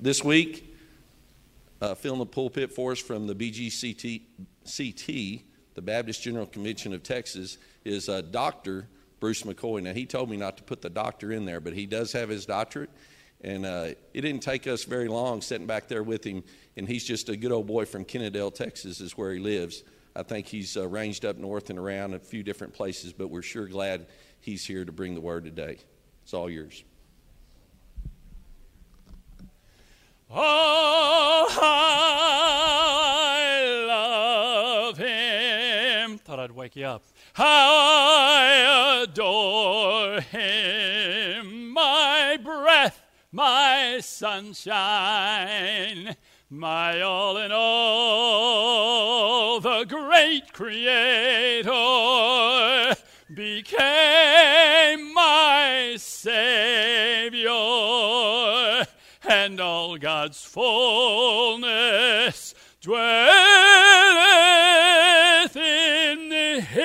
this week, uh, filling the pulpit for us from the BGCT, CT, the Baptist General Convention of Texas, is uh, Dr. Bruce McCoy. Now, he told me not to put the doctor in there, but he does have his doctorate. And uh, it didn't take us very long sitting back there with him. And he's just a good old boy from Kennedale, Texas, is where he lives. I think he's uh, ranged up north and around a few different places, but we're sure glad he's here to bring the word today. It's all yours. Oh, I love him. Thought I'd wake you up. How I adore him. My breath, my sunshine, my all in all. The great Creator became my Savior and all God's fullness dwelleth in Him.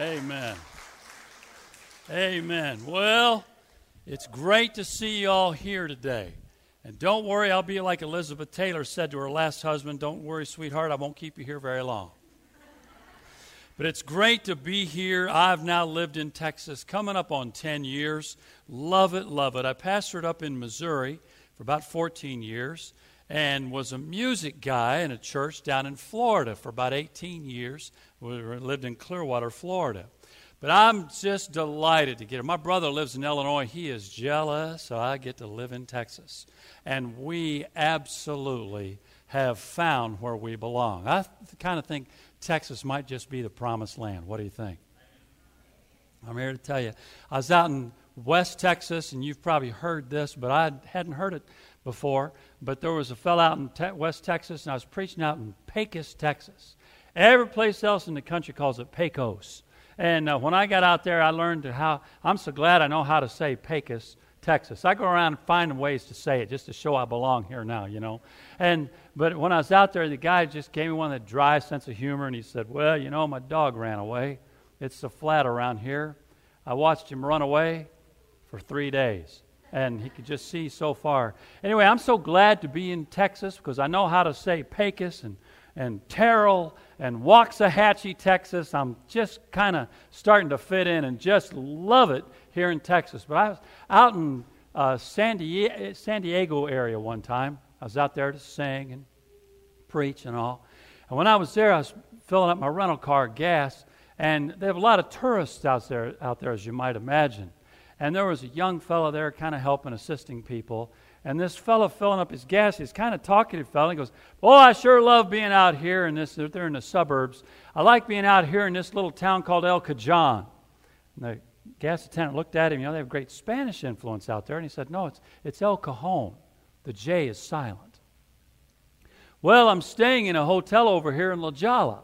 Amen. Amen. Well, it's great to see you all here today. And don't worry, I'll be like Elizabeth Taylor said to her last husband Don't worry, sweetheart, I won't keep you here very long. But it's great to be here. I've now lived in Texas coming up on 10 years. Love it, love it. I pastored up in Missouri for about 14 years and was a music guy in a church down in Florida for about 18 years. We lived in Clearwater, Florida. But I'm just delighted to get here. My brother lives in Illinois. He is jealous, so I get to live in Texas. And we absolutely have found where we belong. I kind of think Texas might just be the promised land. What do you think? I'm here to tell you. I was out in West Texas, and you've probably heard this, but I hadn't heard it before. But there was a fellow out in te- West Texas, and I was preaching out in Pecos, Texas. Every place else in the country calls it Pecos. And uh, when I got out there, I learned how, I'm so glad I know how to say Pecos, Texas. I go around finding ways to say it just to show I belong here now, you know. And but when I was out there, the guy just gave me one of that dry sense of humor, and he said, "Well, you know, my dog ran away. It's so flat around here. I watched him run away for three days." And he could just see so far. Anyway, I'm so glad to be in Texas because I know how to say Pecos and, and Terrell and Waxahachie, Texas. I'm just kind of starting to fit in and just love it here in Texas. But I was out in uh, San, Diego, San Diego area one time. I was out there to sing and preach and all. And when I was there, I was filling up my rental car gas, and they have a lot of tourists out there, out there as you might imagine. And there was a young fellow there, kind of helping, assisting people. And this fellow filling up his gas, he's kind of talkative fellow. He goes, "Oh, I sure love being out here in this. They're in the suburbs. I like being out here in this little town called El Cajon." And the gas attendant looked at him. You know, they have great Spanish influence out there, and he said, "No, it's it's El Cajon." The J is silent. Well, I'm staying in a hotel over here in La Jolla.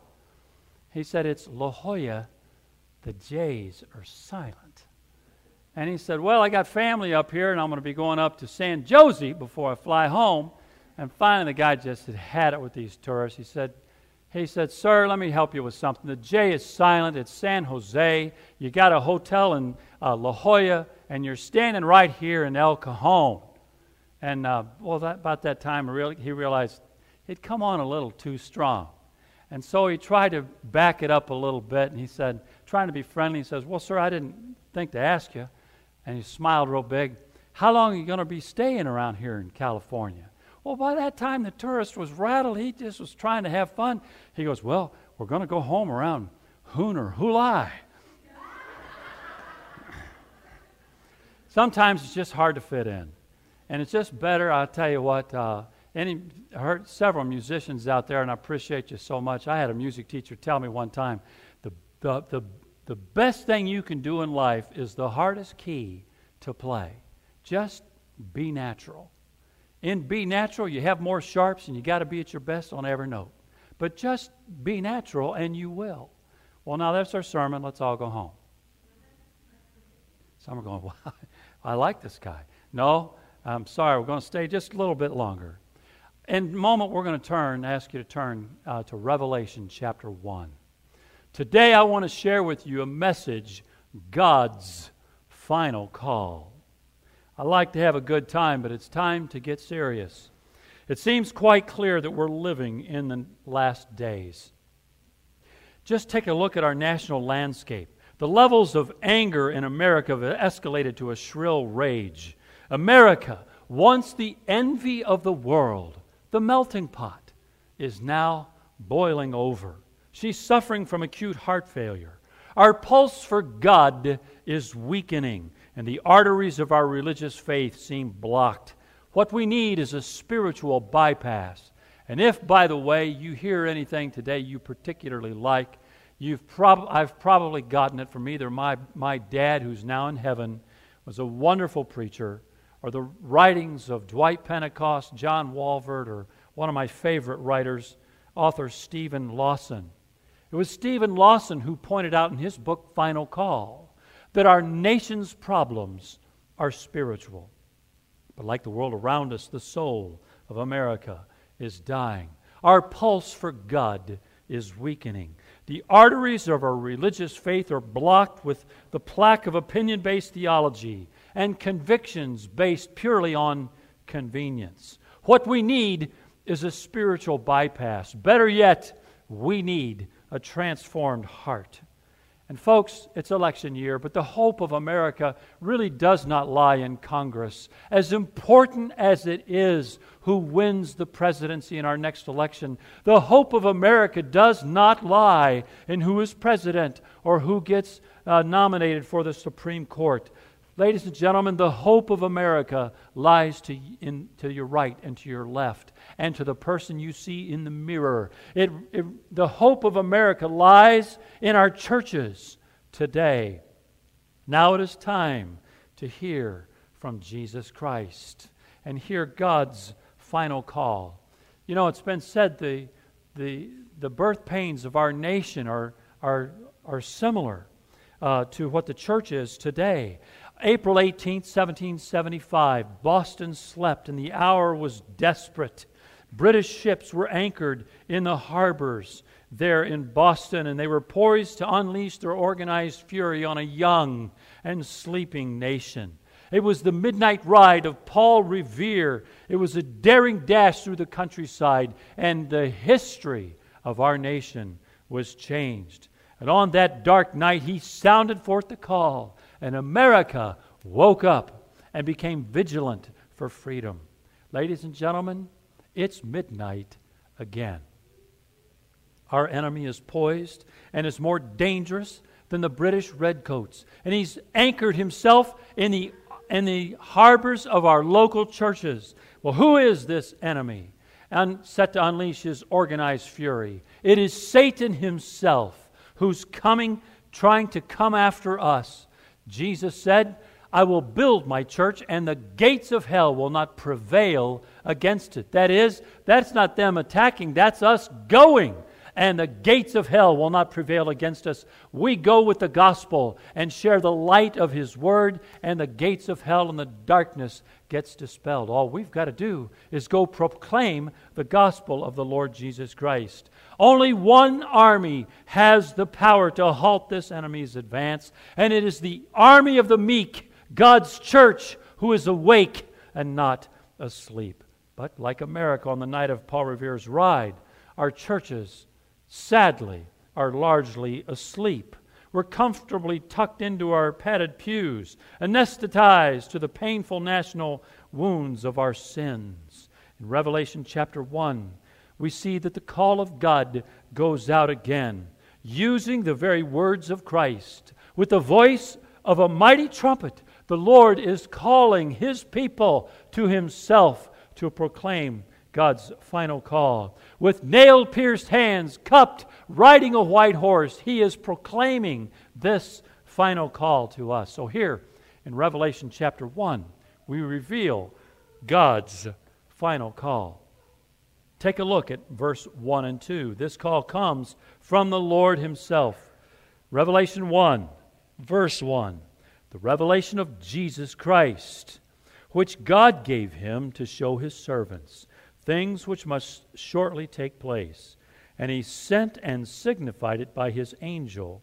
He said, It's La Jolla. The J's are silent. And he said, Well, I got family up here, and I'm going to be going up to San Jose before I fly home. And finally, the guy just had had it with these tourists. He said, he said, Sir, let me help you with something. The J is silent. It's San Jose. You got a hotel in uh, La Jolla, and you're standing right here in El Cajon. And uh, well, that, about that time, he realized he'd come on a little too strong. And so he tried to back it up a little bit, and he said, trying to be friendly, he says, Well, sir, I didn't think to ask you. And he smiled real big. How long are you going to be staying around here in California? Well, by that time, the tourist was rattled. He just was trying to have fun. He goes, Well, we're going to go home around Hooner, Hulai. Sometimes it's just hard to fit in. And it's just better, I'll tell you what, uh, any, I heard several musicians out there, and I appreciate you so much. I had a music teacher tell me one time the, the, the, the best thing you can do in life is the hardest key to play. Just be natural. In be natural, you have more sharps, and you got to be at your best on every note. But just be natural, and you will. Well, now that's our sermon. Let's all go home. Some are going, wow, I like this guy. No, I'm sorry, we're going to stay just a little bit longer. In a moment, we're going to turn, ask you to turn uh, to Revelation chapter 1. Today, I want to share with you a message God's final call. I like to have a good time, but it's time to get serious. It seems quite clear that we're living in the last days. Just take a look at our national landscape. The levels of anger in America have escalated to a shrill rage. America, once the envy of the world, the melting pot, is now boiling over. She's suffering from acute heart failure. Our pulse for God is weakening, and the arteries of our religious faith seem blocked. What we need is a spiritual bypass. And if, by the way, you hear anything today you particularly like, you've prob- I've probably gotten it from either my, my dad, who's now in heaven, was a wonderful preacher, or the writings of Dwight Pentecost, John Walvoord, or one of my favorite writers, author Steven Lawson. It was Steven Lawson who pointed out in his book, Final Call, that our nation's problems are spiritual. But like the world around us, the soul of America is dying. Our pulse for God is weakening. The arteries of our religious faith are blocked with the plaque of opinion based theology and convictions based purely on convenience. What we need is a spiritual bypass. Better yet, we need a transformed heart. And, folks, it's election year, but the hope of America really does not lie in Congress. As important as it is who wins the presidency in our next election, the hope of America does not lie in who is president or who gets uh, nominated for the Supreme Court. Ladies and gentlemen, the hope of America lies to, in, to your right and to your left and to the person you see in the mirror. It, it, the hope of America lies in our churches today. Now it is time to hear from Jesus Christ and hear God's final call. You know, it's been said the, the, the birth pains of our nation are, are, are similar uh, to what the church is today. April 18, 1775, Boston slept and the hour was desperate. British ships were anchored in the harbors there in Boston, and they were poised to unleash their organized fury on a young and sleeping nation. It was the midnight ride of Paul Revere. It was a daring dash through the countryside, and the history of our nation was changed. And on that dark night, he sounded forth the call and America woke up and became vigilant for freedom. Ladies and gentlemen, it's midnight again. Our enemy is poised and is more dangerous than the British redcoats. And he's anchored himself in the, in the harbors of our local churches. Well, who is this enemy? And set to unleash his organized fury. It is Satan himself who's coming, trying to come after us. Jesus said, I will build my church, and the gates of hell will not prevail against it. That is, that's not them attacking, that's us going. And the gates of hell will not prevail against us. We go with the gospel and share the light of his word, and the gates of hell and the darkness gets dispelled. All we've got to do is go proclaim the gospel of the Lord Jesus Christ. Only one army has the power to halt this enemy's advance, and it is the army of the meek, God's church, who is awake and not asleep. But like America on the night of Paul Revere's ride, our churches, sadly, are largely asleep. We're comfortably tucked into our padded pews, anesthetized to the painful national wounds of our sins. In Revelation chapter 1, we see that the call of God goes out again, using the very words of Christ. With the voice of a mighty trumpet, the Lord is calling his people to himself to proclaim God's final call. With nail pierced hands, cupped, riding a white horse, he is proclaiming this final call to us. So here in Revelation chapter 1, we reveal God's final call. Take a look at verse 1 and 2. This call comes from the Lord Himself. Revelation 1, verse 1. The revelation of Jesus Christ, which God gave Him to show His servants things which must shortly take place. And He sent and signified it by His angel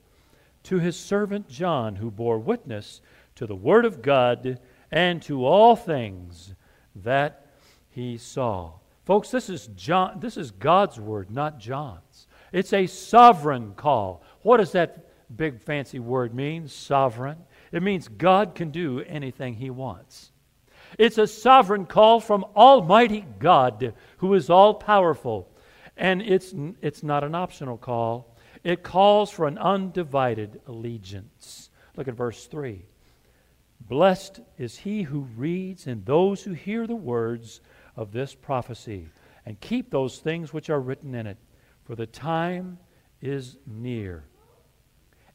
to His servant John, who bore witness to the Word of God and to all things that he saw. Folks, this is John this is God's word, not John's. It's a sovereign call. What does that big fancy word mean? Sovereign. It means God can do anything he wants. It's a sovereign call from Almighty God, who is all powerful. And it's, it's not an optional call, it calls for an undivided allegiance. Look at verse 3. Blessed is he who reads and those who hear the words of this prophecy and keep those things which are written in it, for the time is near.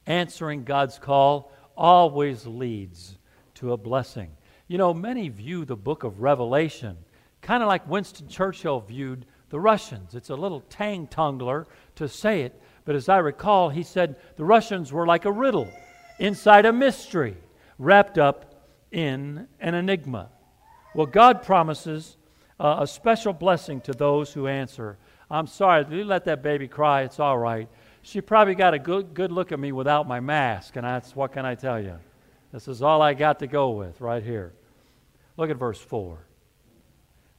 Answering God's call always leads to a blessing. You know, many view the book of Revelation kind of like Winston Churchill viewed the Russians. It's a little tang tungler to say it, but as I recall, he said the Russians were like a riddle inside a mystery wrapped up in an enigma. Well, God promises uh, a special blessing to those who answer. I'm sorry, you let that baby cry, it's all right. She probably got a good, good look at me without my mask, and that's what can I tell you? This is all I got to go with right here. Look at verse 4.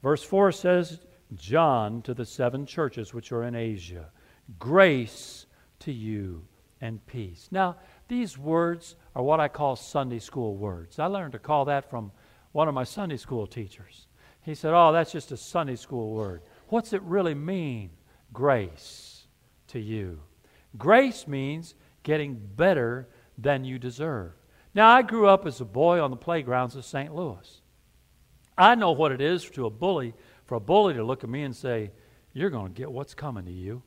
Verse 4 says, John to the seven churches which are in Asia, grace to you and peace. Now, these words are what I call Sunday school words. I learned to call that from one of my Sunday school teachers. He said, Oh, that's just a Sunday school word. What's it really mean? Grace to you. Grace means getting better than you deserve. Now, I grew up as a boy on the playgrounds of St. Louis. I know what it is to a bully, for a bully to look at me and say, You're going to get what's coming to you.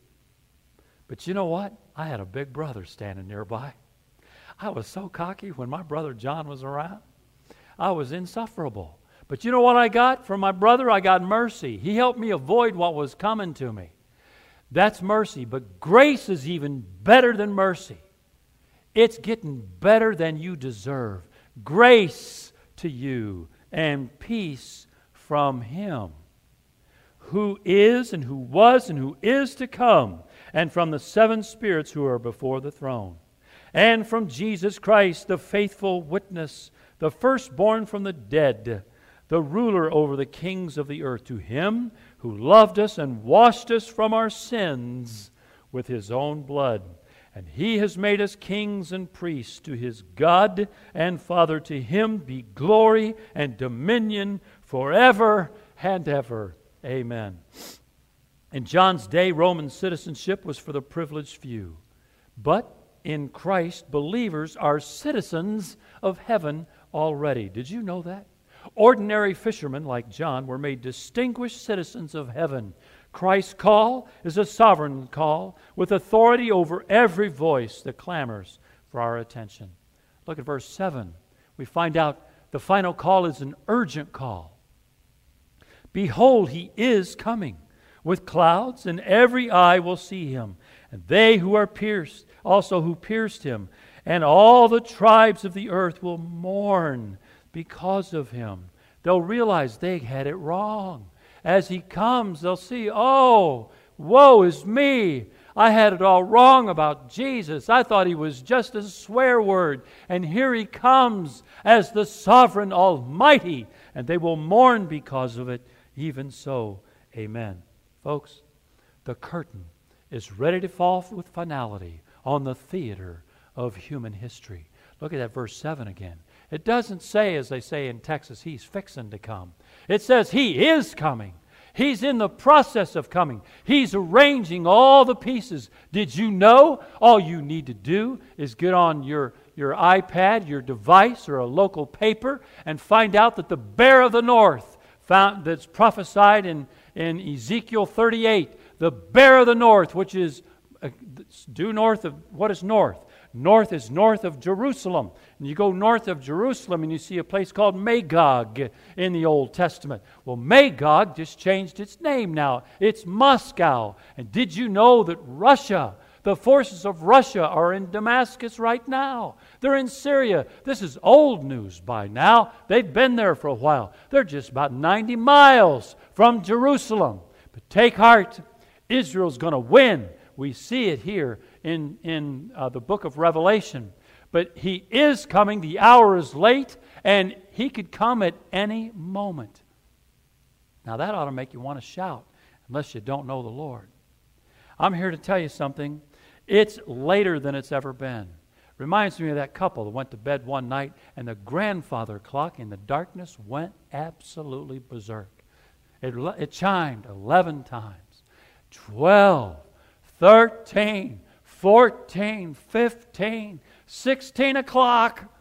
But you know what? I had a big brother standing nearby. I was so cocky when my brother John was around. I was insufferable. But you know what I got from my brother? I got mercy. He helped me avoid what was coming to me. That's mercy. But grace is even better than mercy. It's getting better than you deserve. Grace to you and peace from Him who is and who was and who is to come, and from the seven spirits who are before the throne and from Jesus Christ, the faithful witness, the firstborn from the dead, the ruler over the kings of the earth, to him who loved us and washed us from our sins with his own blood. And he has made us kings and priests to his God and Father. To him be glory and dominion forever and ever. Amen. In John's day, Roman citizenship was for the privileged few. But in Christ, believers are citizens of heaven already. Did you know that? Ordinary fishermen like John were made distinguished citizens of heaven. Christ's call is a sovereign call with authority over every voice that clamors for our attention. Look at verse 7. We find out the final call is an urgent call. Behold, he is coming with clouds, and every eye will see him, and they who are pierced also who pierced him. And all the tribes of the earth will mourn because of him. They'll realize they had it wrong. As he comes, they'll see, oh, woe is me. I had it all wrong about Jesus. I thought he was just a swear word. And here he comes as the sovereign Almighty. And they will mourn because of it. Even so, amen. Folks, the curtain is ready to fall with finality on the theater of human history. Look at that verse 7 again. It doesn't say, as they say in Texas, he's fixing to come. It says he is coming. He's in the process of coming. He's arranging all the pieces. Did you know? All you need to do is get on your, your iPad, your device, or a local paper and find out that the bear of the north, found, that's prophesied in, in Ezekiel 38, the bear of the north, which is uh, due north of what is north? North is north of Jerusalem. And you go north of Jerusalem and you see a place called Magog in the Old Testament. Well, Magog just changed its name now. It's Moscow. And did you know that Russia, the forces of Russia, are in Damascus right now? They're in Syria. This is old news by now. They've been there for a while. They're just about 90 miles from Jerusalem. But take heart, Israel's going to win. We see it here in, in uh, the book of Revelation. but He is coming. The hour is late, and He could come at any moment. Now, that ought to make you want to shout, unless you don't know the Lord. I'm here to tell you something. It's later than it's ever been. Reminds me of that couple that went to bed one night and the grandfather clock in the darkness went absolutely berserk. It, it chimed 11 times 12, 13, 14, 15, 16 o'clock.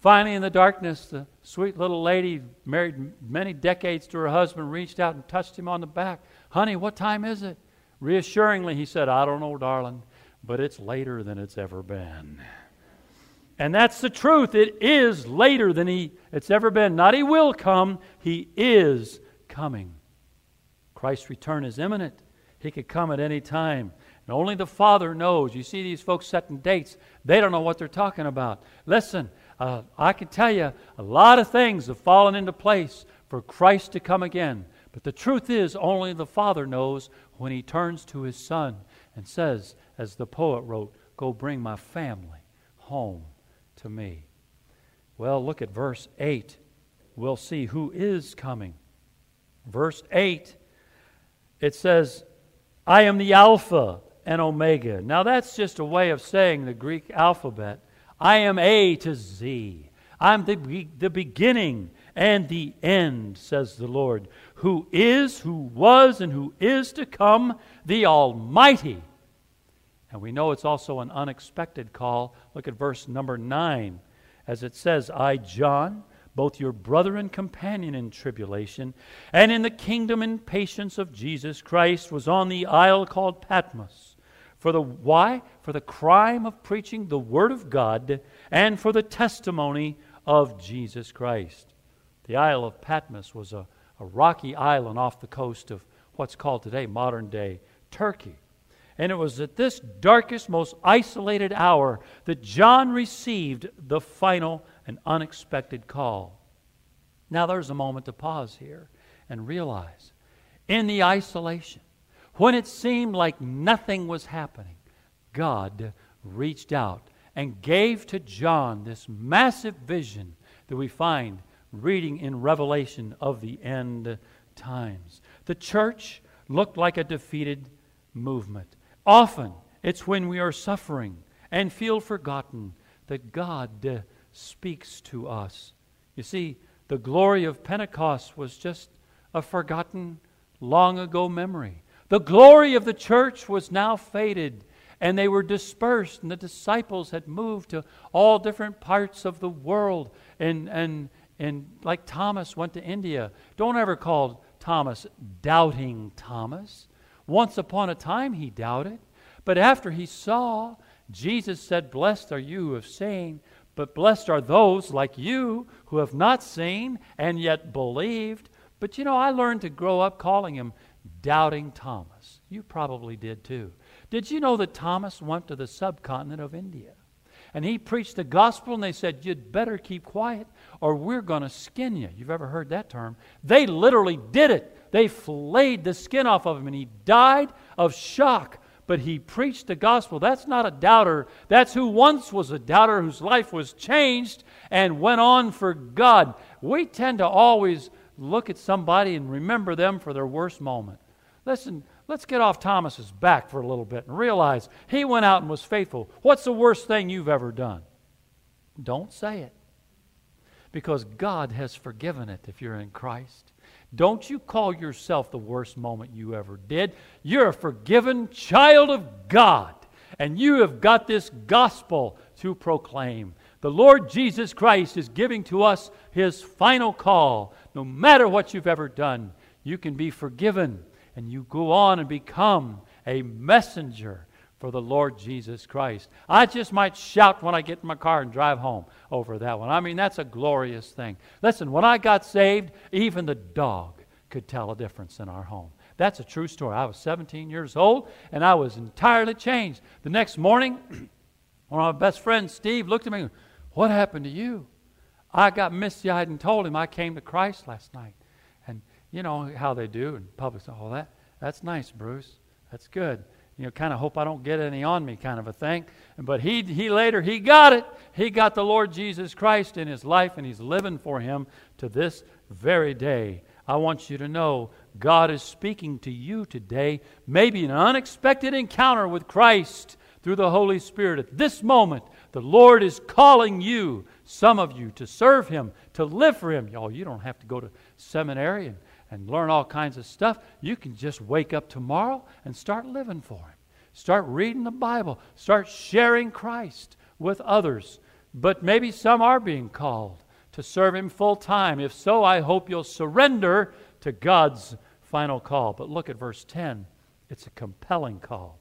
Finally, in the darkness, the sweet little lady, married many decades to her husband, reached out and touched him on the back. Honey, what time is it? Reassuringly, he said, I don't know, darling, but it's later than it's ever been. And that's the truth. It is later than he, it's ever been. Not he will come, he is coming. Christ's return is imminent. He could come at any time. And only the Father knows. You see these folks setting dates, they don't know what they're talking about. Listen, uh, I can tell you a lot of things have fallen into place for Christ to come again. But the truth is, only the Father knows when He turns to His Son and says, as the poet wrote, Go bring my family home to me. Well, look at verse 8. We'll see who is coming. Verse 8, it says, I am the Alpha and Omega. Now, that's just a way of saying the Greek alphabet. I am A to Z. I'm the, the beginning and the end, says the Lord, who is, who was, and who is to come, the Almighty. And we know it's also an unexpected call. Look at verse number 9. As it says, I, John, both your brother and companion in tribulation, and in the kingdom and patience of Jesus Christ, was on the isle called Patmos. For the why? For the crime of preaching the word of God and for the testimony of Jesus Christ. The Isle of Patmos was a, a rocky island off the coast of what's called today modern day Turkey. And it was at this darkest, most isolated hour that John received the final and unexpected call. Now, there's a moment to pause here and realize in the isolation, when it seemed like nothing was happening, God reached out and gave to John this massive vision that we find reading in Revelation of the end times. The church looked like a defeated movement. Often it's when we are suffering and feel forgotten that God speaks to us. You see, the glory of Pentecost was just a forgotten, long ago memory. The glory of the church was now faded, and they were dispersed, and the disciples had moved to all different parts of the world. And, and, and like Thomas went to India, don't ever call Thomas doubting Thomas. Once upon a time, he doubted. But after he saw, Jesus said, Blessed are you who have seen, but blessed are those like you who have not seen and yet believed. But you know, I learned to grow up calling him Doubting Thomas. You probably did too. Did you know that Thomas went to the subcontinent of India? And he preached the gospel, and they said, You'd better keep quiet, or we're going to skin you. You've ever heard that term? They literally did it. They flayed the skin off of him, and he died of shock. But he preached the gospel. That's not a doubter. That's who once was a doubter, whose life was changed and went on for God. We tend to always look at somebody and remember them for their worst moment. Listen, let's get off Thomas's back for a little bit and realize he went out and was faithful. What's the worst thing you've ever done? Don't say it. Because God has forgiven it if you're in Christ. Don't you call yourself the worst moment you ever did. You're a forgiven child of God, and you have got this gospel to proclaim. The Lord Jesus Christ is giving to us his final call. No matter what you've ever done, you can be forgiven, and you go on and become a messenger for the Lord Jesus Christ. I just might shout when I get in my car and drive home over that one. I mean, that's a glorious thing. Listen, when I got saved, even the dog could tell a difference in our home. That's a true story. I was 17 years old and I was entirely changed. The next morning, one of my best friends, Steve, looked at me, What happened to you? I got misty eyed and told him I came to Christ last night. And you know how they do in public, all that. That's nice, Bruce. That's good. you know, kind of hope I don't get any on me kind of a thing. But he, he later, he got it. He got the Lord Jesus Christ in his life, and he's living for him to this very day. I want you to know God is speaking to you today, maybe an unexpected encounter with Christ through the Holy Spirit. At this moment, the Lord is calling you, some of you, to serve Him, to live for Him. Y'all, you don't have to go to seminary and, and learn all kinds of stuff. You can just wake up tomorrow and start living for Him. Start reading the Bible. Start sharing Christ with others. But maybe some are being called to serve Him full time. If so, I hope you'll surrender to God's final call. But look at verse 10. It's a compelling call.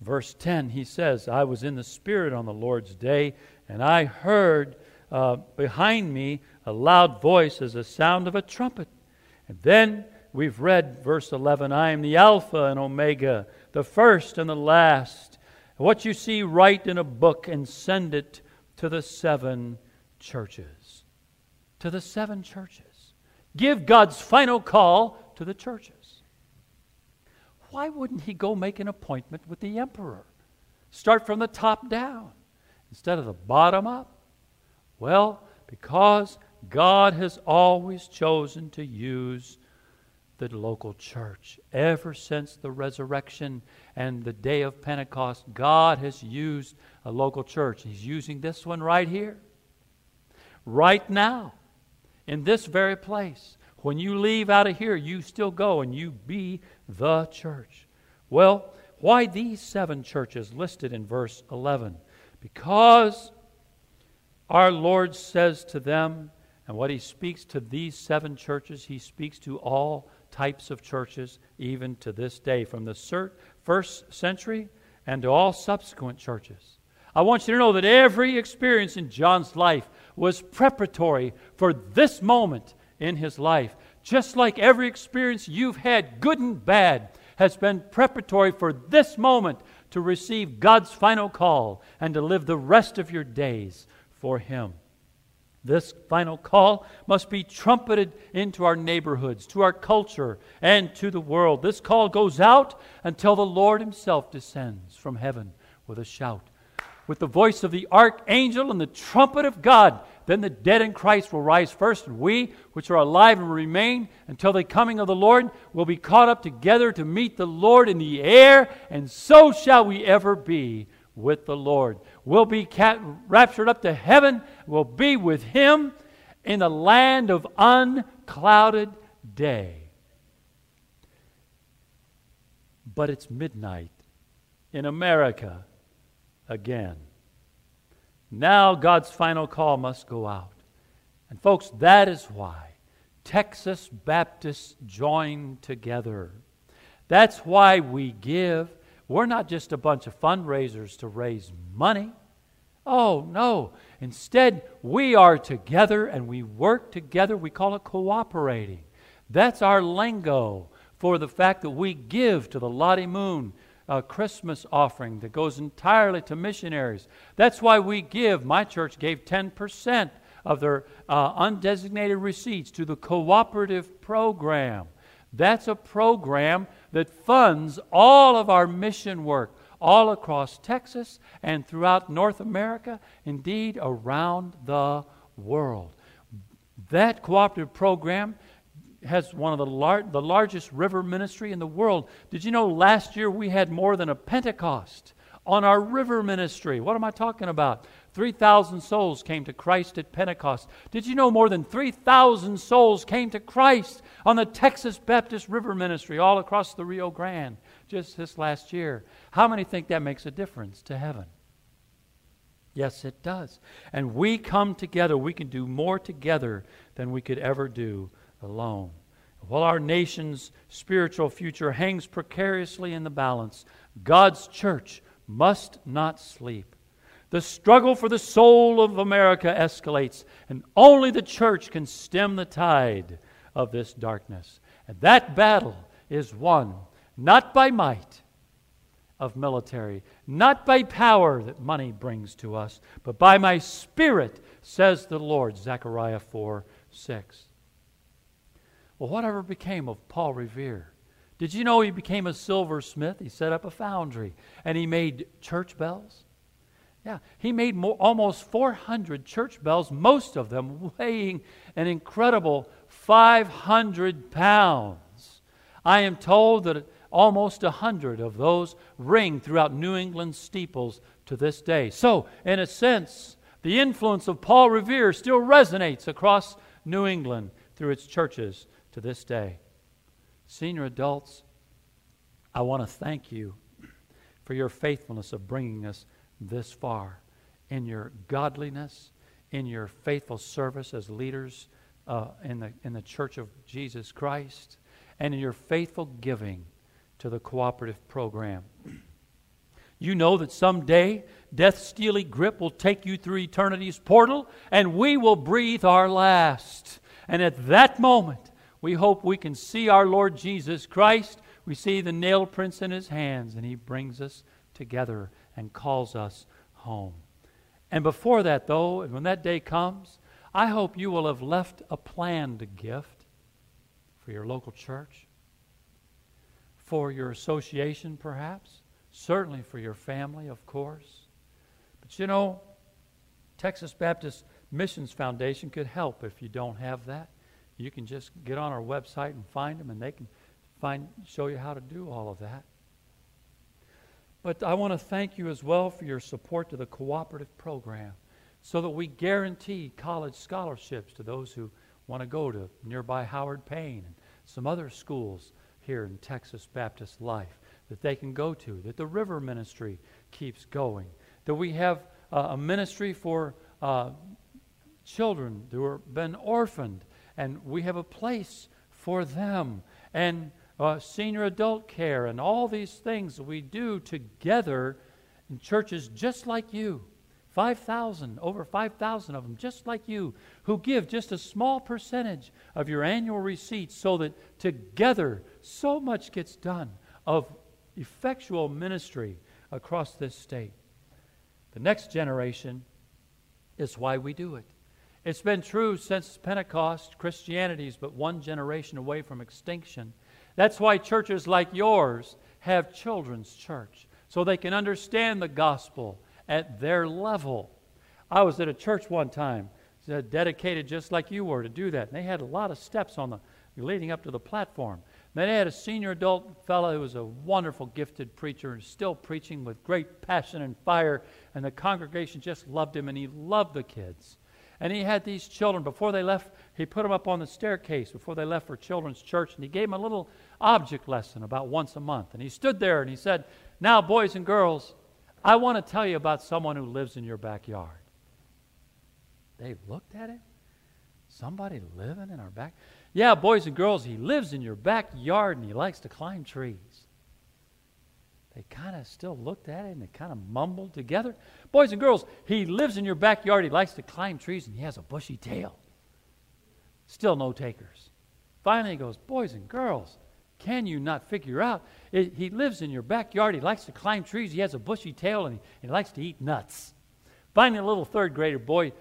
Verse 10, he says, I was in the Spirit on the Lord's day, and I heard uh, behind me a loud voice as the sound of a trumpet. And then we've read verse 11 I am the Alpha and Omega, the first and the last. What you see, write in a book and send it to the seven churches. To the seven churches. Give God's final call to the churches. Why wouldn't he go make an appointment with the emperor? Start from the top down instead of the bottom up? Well, because God has always chosen to use the local church. Ever since the resurrection and the day of Pentecost, God has used a local church. He's using this one right here, right now, in this very place. When you leave out of here, you still go and you be the church. Well, why these seven churches listed in verse 11? Because our Lord says to them, and what he speaks to these seven churches, he speaks to all types of churches, even to this day, from the first century and to all subsequent churches. I want you to know that every experience in John's life was preparatory for this moment in his life. Just like every experience you've had, good and bad, has been preparatory for this moment to receive God's final call and to live the rest of your days for Him. This final call must be trumpeted into our neighborhoods, to our culture, and to the world. This call goes out until the Lord Himself descends from heaven with a shout. With the voice of the archangel and the trumpet of God, then the dead in Christ will rise first, and we, which are alive and remain until the coming of the Lord, will be caught up together to meet the Lord in the air, and so shall we ever be with the Lord. We'll be raptured up to heaven, we'll be with Him in the land of unclouded day. But it's midnight in America again. Now God's final call must go out. And, folks, that is why Texas Baptists join together. That's why we give. We're not just a bunch of fundraisers to raise money. Oh, no. Instead, we are together and we work together. We call it cooperating. That's our lingo for the fact that we give to the Lottie Moon a Christmas offering that goes entirely to missionaries. That's why we give. My church gave 10% of their uh, undesignated receipts to the cooperative program. That's a program that funds all of our mission work all across Texas and throughout North America, indeed around the world. That cooperative program has one of the, lar- the largest river ministry in the world. Did you know last year we had more than a Pentecost on our river ministry? What am I talking about? 3,000 souls came to Christ at Pentecost. Did you know more than 3,000 souls came to Christ on the Texas Baptist River Ministry all across the Rio Grande just this last year? How many think that makes a difference to heaven? Yes, it does. And we come together, we can do more together than we could ever do alone. While our nation's spiritual future hangs precariously in the balance, God's church must not sleep. The struggle for the soul of America escalates, and only the church can stem the tide of this darkness. And that battle is won not by might of military, not by power that money brings to us, but by my spirit, says the Lord. Zechariah 4 6. Well, whatever became of Paul Revere? Did you know he became a silversmith? He set up a foundry and he made church bells. Yeah, he made more, almost 400 church bells, most of them weighing an incredible 500 pounds. I am told that almost 100 of those ring throughout New England steeples to this day. So, in a sense, the influence of Paul Revere still resonates across New England through its churches to this day. Senior adults, I want to thank you for your faithfulness of bringing us this far in your godliness, in your faithful service as leaders uh, in, the, in the church of Jesus Christ, and in your faithful giving to the cooperative program. You know that someday death's steely grip will take you through eternity's portal, and we will breathe our last. And at that moment, we hope we can see our Lord Jesus Christ. We see the nail prints in his hands, and he brings us together and calls us home. And before that, though, and when that day comes, I hope you will have left a planned gift for your local church, for your association, perhaps, certainly for your family, of course. But you know, Texas Baptist Missions Foundation could help if you don't have that. You can just get on our website and find them, and they can find, show you how to do all of that. But I want to thank you as well for your support to the cooperative program so that we guarantee college scholarships to those who want to go to nearby Howard Payne and some other schools here in Texas Baptist life that they can go to, that the River Ministry keeps going, that we have uh, a ministry for uh, children who have been orphaned, and we have a place for them, and uh, senior adult care, and all these things we do together in churches just like you. 5,000, over 5,000 of them, just like you, who give just a small percentage of your annual receipts so that together so much gets done of effectual ministry across this state. The next generation is why we do it. It's been true since Pentecost. Christianity is but one generation away from extinction. That's why churches like yours have children's church, so they can understand the gospel at their level. I was at a church one time uh, dedicated just like you were to do that. And they had a lot of steps on the leading up to the platform. Then they had a senior adult fellow who was a wonderful, gifted preacher and still preaching with great passion and fire. And the congregation just loved him, and he loved the kids. And he had these children, before they left, he put them up on the staircase before they left for children's church, and he gave them a little object lesson about once a month. And he stood there and he said, Now, boys and girls, I want to tell you about someone who lives in your backyard. They looked at him. Somebody living in our back? Yeah, boys and girls, he lives in your backyard and he likes to climb trees. They kind of still looked at it and they kind of mumbled together. Boys and girls, he lives in your backyard. He likes to climb trees and he has a bushy tail. Still no takers. Finally, he goes, Boys and girls, can you not figure out? It, he lives in your backyard. He likes to climb trees. He has a bushy tail and he, he likes to eat nuts. Finally, a little third grader boy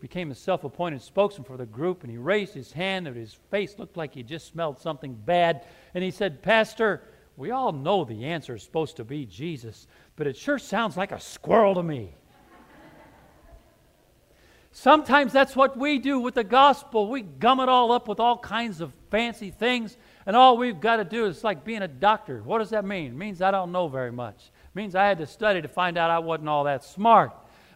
became a self appointed spokesman for the group and he raised his hand and his face looked like he just smelled something bad. And he said, Pastor, we all know the answer is supposed to be Jesus, but it sure sounds like a squirrel to me. Sometimes that's what we do with the gospel. We gum it all up with all kinds of fancy things, and all we've got to do is like being a doctor. What does that mean? It means I don't know very much. It means I had to study to find out I wasn't all that smart.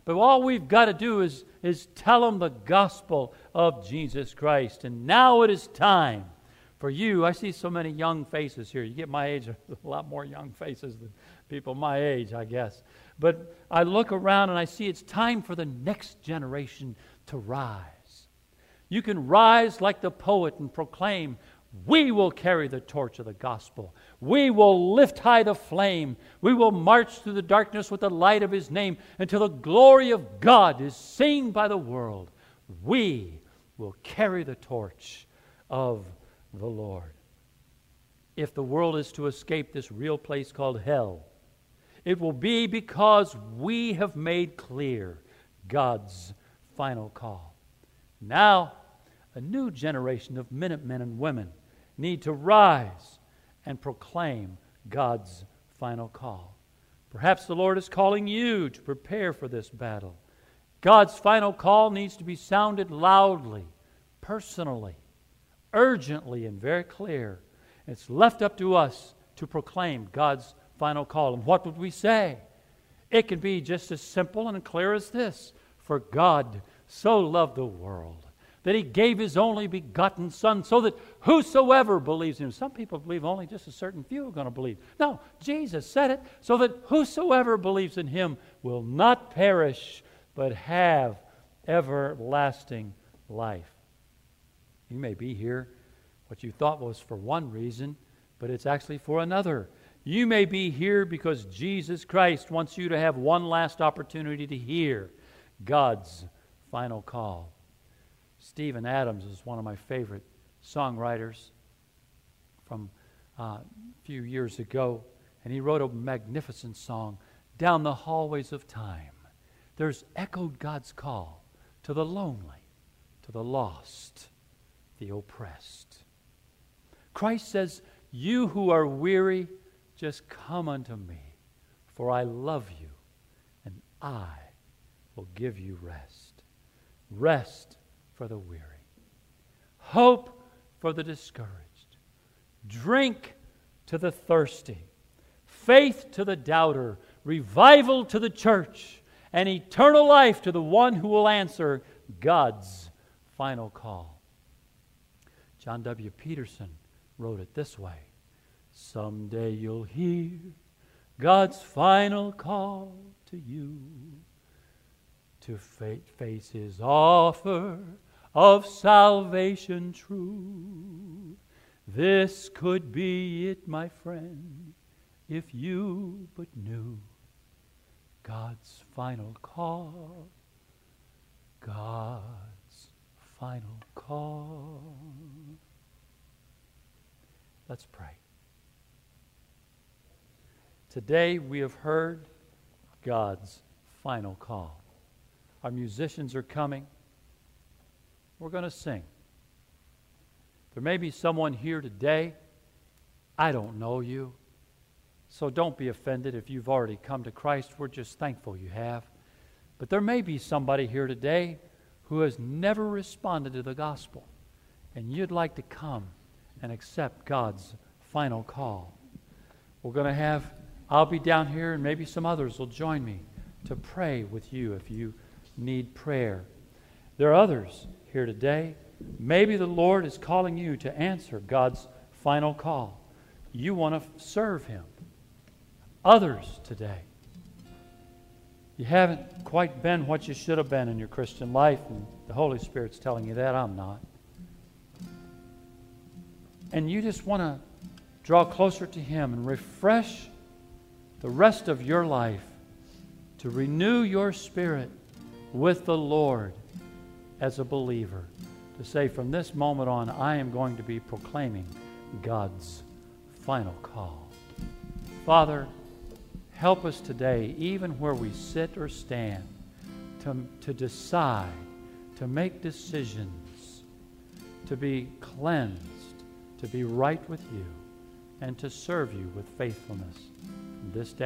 But all we've got to do is, is tell them the gospel of Jesus Christ. And now it is time for you, I see so many young faces here. You get my age, a lot more young faces than people my age, I guess. But I look around and I see it's time for the next generation to rise. You can rise like the poet and proclaim, We will carry the torch of the gospel. We will lift high the flame. We will march through the darkness with the light of his name until the glory of God is seen by the world. We will carry the torch of the Lord. If the world is to escape this real place called hell, it will be because we have made clear God's final call. Now, a new generation of Minutemen and women need to rise and proclaim God's final call. Perhaps the Lord is calling you to prepare for this battle. God's final call needs to be sounded loudly, personally, urgently, and very clear. It's left up to us to proclaim God's final call. And what would we say? It can be just as simple and clear as this For God so loved the world that he gave his only begotten Son so that whosoever believes in him, some people believe only just a certain few are going to believe. No, Jesus said it so that whosoever believes in him will not perish but have everlasting life. You may be here, what you thought was for one reason, but it's actually for another. You may be here because Jesus Christ wants you to have one last opportunity to hear God's final call. Stephen Adams is one of my favorite songwriters from uh, a few years ago, and he wrote a magnificent song, Down the Hallways of Time. There's echoed God's call to the lonely, to the lost, the oppressed. Christ says, You who are weary, just come unto me, for I love you, and I will give you rest. Rest for the weary, hope for the discouraged, drink to the thirsty, faith to the doubter, revival to the church, and eternal life to the one who will answer God's final call. John W. Peterson wrote it this way Someday you'll hear God's final call to you to face his offer of salvation true. This could be it, my friend, if you but knew God's final call. God's final call. Let's pray. Today we have heard God's final call. Our musicians are coming. We're going to sing. There may be someone here today. I don't know you. So don't be offended if you've already come to Christ. We're just thankful you have. But there may be somebody here today who has never responded to the gospel, and you'd like to come and accept God's final call. We're going to have, I'll be down here, and maybe some others will join me to pray with you if you need prayer. There are others here today. Maybe the Lord is calling you to answer God's final call. You want to serve Him. Others today, you haven't quite been what you should have been in your Christian life, and the Holy Spirit's telling you that. I'm not. And you just want to draw closer to Him and refresh the rest of your life to renew your spirit with the Lord as a believer to say, from this moment on, I am going to be proclaiming God's final call. Father, help us today, even where we sit or stand, to, to decide, to make decisions, to be cleansed, to be right with you, and to serve you with faithfulness. This day,